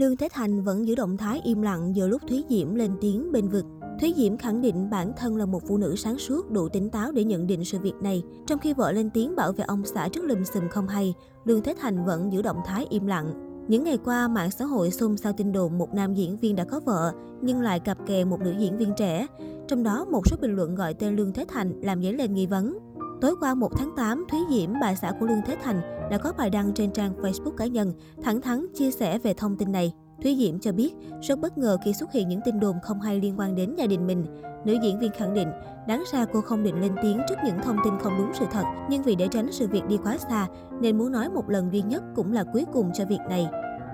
Lương Thế Thành vẫn giữ động thái im lặng giữa lúc Thúy Diễm lên tiếng bên vực. Thúy Diễm khẳng định bản thân là một phụ nữ sáng suốt, đủ tỉnh táo để nhận định sự việc này. Trong khi vợ lên tiếng bảo vệ ông xã trước lùm xùm không hay, Lương Thế Thành vẫn giữ động thái im lặng. Những ngày qua, mạng xã hội xôn xao tin đồn một nam diễn viên đã có vợ, nhưng lại cặp kè một nữ diễn viên trẻ. Trong đó, một số bình luận gọi tên Lương Thế Thành làm dấy lên nghi vấn. Tối qua 1 tháng 8, Thúy Diễm, bà xã của Lương Thế Thành, đã có bài đăng trên trang Facebook cá nhân, thẳng thắn chia sẻ về thông tin này. Thúy Diễm cho biết, rất bất ngờ khi xuất hiện những tin đồn không hay liên quan đến gia đình mình. Nữ diễn viên khẳng định, đáng ra cô không định lên tiếng trước những thông tin không đúng sự thật, nhưng vì để tránh sự việc đi quá xa, nên muốn nói một lần duy nhất cũng là cuối cùng cho việc này.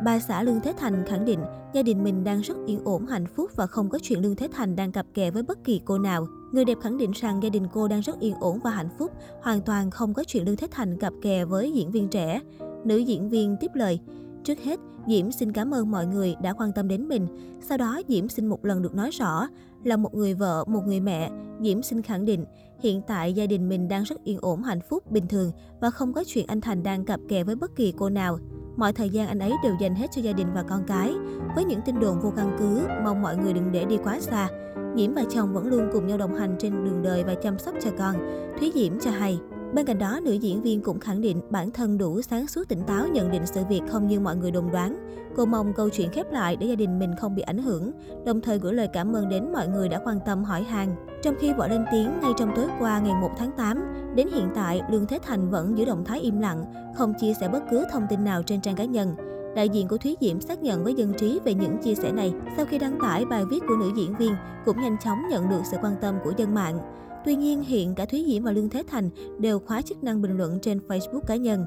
Bà xã Lương Thế Thành khẳng định gia đình mình đang rất yên ổn, hạnh phúc và không có chuyện Lương Thế Thành đang cặp kè với bất kỳ cô nào. Người đẹp khẳng định rằng gia đình cô đang rất yên ổn và hạnh phúc, hoàn toàn không có chuyện Lương Thế Thành cặp kè với diễn viên trẻ. Nữ diễn viên tiếp lời, Trước hết, Diễm xin cảm ơn mọi người đã quan tâm đến mình. Sau đó, Diễm xin một lần được nói rõ, là một người vợ, một người mẹ, Diễm xin khẳng định, hiện tại gia đình mình đang rất yên ổn, hạnh phúc, bình thường và không có chuyện anh Thành đang cặp kè với bất kỳ cô nào. Mọi thời gian anh ấy đều dành hết cho gia đình và con cái. Với những tin đồn vô căn cứ, mong mọi người đừng để đi quá xa. Diễm và chồng vẫn luôn cùng nhau đồng hành trên đường đời và chăm sóc cho con. Thúy Diễm cho hay. Bên cạnh đó, nữ diễn viên cũng khẳng định bản thân đủ sáng suốt tỉnh táo nhận định sự việc không như mọi người đồn đoán. Cô mong câu chuyện khép lại để gia đình mình không bị ảnh hưởng, đồng thời gửi lời cảm ơn đến mọi người đã quan tâm hỏi hàng Trong khi vợ lên tiếng ngay trong tối qua ngày 1 tháng 8, đến hiện tại Lương Thế Thành vẫn giữ động thái im lặng, không chia sẻ bất cứ thông tin nào trên trang cá nhân. Đại diện của Thúy Diễm xác nhận với dân trí về những chia sẻ này sau khi đăng tải bài viết của nữ diễn viên cũng nhanh chóng nhận được sự quan tâm của dân mạng. Tuy nhiên, hiện cả Thúy Diễm và Lương Thế Thành đều khóa chức năng bình luận trên Facebook cá nhân.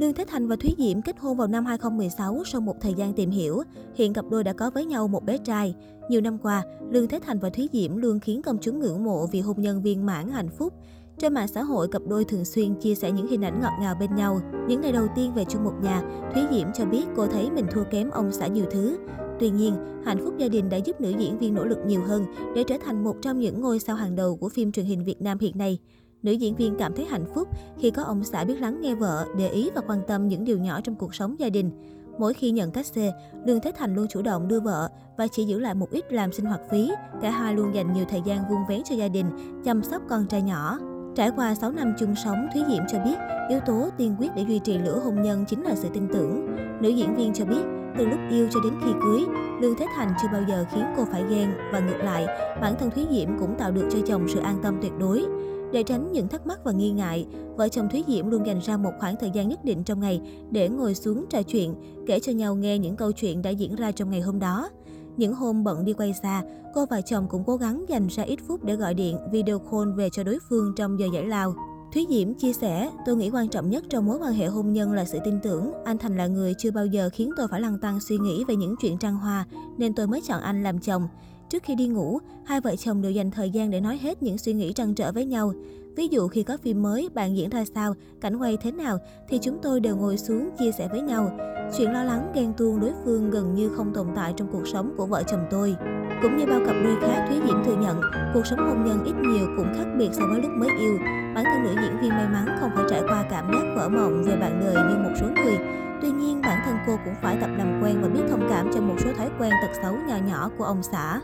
Lương Thế Thành và Thúy Diễm kết hôn vào năm 2016 sau một thời gian tìm hiểu. Hiện cặp đôi đã có với nhau một bé trai. Nhiều năm qua, Lương Thế Thành và Thúy Diễm luôn khiến công chúng ngưỡng mộ vì hôn nhân viên mãn hạnh phúc. Trên mạng xã hội, cặp đôi thường xuyên chia sẻ những hình ảnh ngọt ngào bên nhau. Những ngày đầu tiên về chung một nhà, Thúy Diễm cho biết cô thấy mình thua kém ông xã nhiều thứ. Tuy nhiên, hạnh phúc gia đình đã giúp nữ diễn viên nỗ lực nhiều hơn để trở thành một trong những ngôi sao hàng đầu của phim truyền hình Việt Nam hiện nay. Nữ diễn viên cảm thấy hạnh phúc khi có ông xã biết lắng nghe vợ, để ý và quan tâm những điều nhỏ trong cuộc sống gia đình. Mỗi khi nhận cách xê, Lương Thế Thành luôn chủ động đưa vợ và chỉ giữ lại một ít làm sinh hoạt phí. Cả hai luôn dành nhiều thời gian vun vén cho gia đình, chăm sóc con trai nhỏ. Trải qua 6 năm chung sống, Thúy Diễm cho biết yếu tố tiên quyết để duy trì lửa hôn nhân chính là sự tin tưởng. Nữ diễn viên cho biết từ lúc yêu cho đến khi cưới, Lương Thế Thành chưa bao giờ khiến cô phải ghen và ngược lại, bản thân Thúy Diễm cũng tạo được cho chồng sự an tâm tuyệt đối. Để tránh những thắc mắc và nghi ngại, vợ chồng Thúy Diễm luôn dành ra một khoảng thời gian nhất định trong ngày để ngồi xuống trò chuyện, kể cho nhau nghe những câu chuyện đã diễn ra trong ngày hôm đó. Những hôm bận đi quay xa, cô và chồng cũng cố gắng dành ra ít phút để gọi điện, video call về cho đối phương trong giờ giải lao. Thúy Diễm chia sẻ, tôi nghĩ quan trọng nhất trong mối quan hệ hôn nhân là sự tin tưởng. Anh Thành là người chưa bao giờ khiến tôi phải lăn tăng suy nghĩ về những chuyện trăng hoa, nên tôi mới chọn anh làm chồng. Trước khi đi ngủ, hai vợ chồng đều dành thời gian để nói hết những suy nghĩ trăn trở với nhau. Ví dụ khi có phim mới, bạn diễn ra sao, cảnh quay thế nào, thì chúng tôi đều ngồi xuống chia sẻ với nhau. Chuyện lo lắng, ghen tuông đối phương gần như không tồn tại trong cuộc sống của vợ chồng tôi. Cũng như bao cặp đôi khác, Thúy Diễm cuộc sống hôn nhân ít nhiều cũng khác biệt so với lúc mới yêu. Bản thân nữ diễn viên may mắn không phải trải qua cảm giác vỡ mộng về bạn đời như một số người. Tuy nhiên, bản thân cô cũng phải tập làm quen và biết thông cảm cho một số thói quen tật xấu nhỏ nhỏ của ông xã.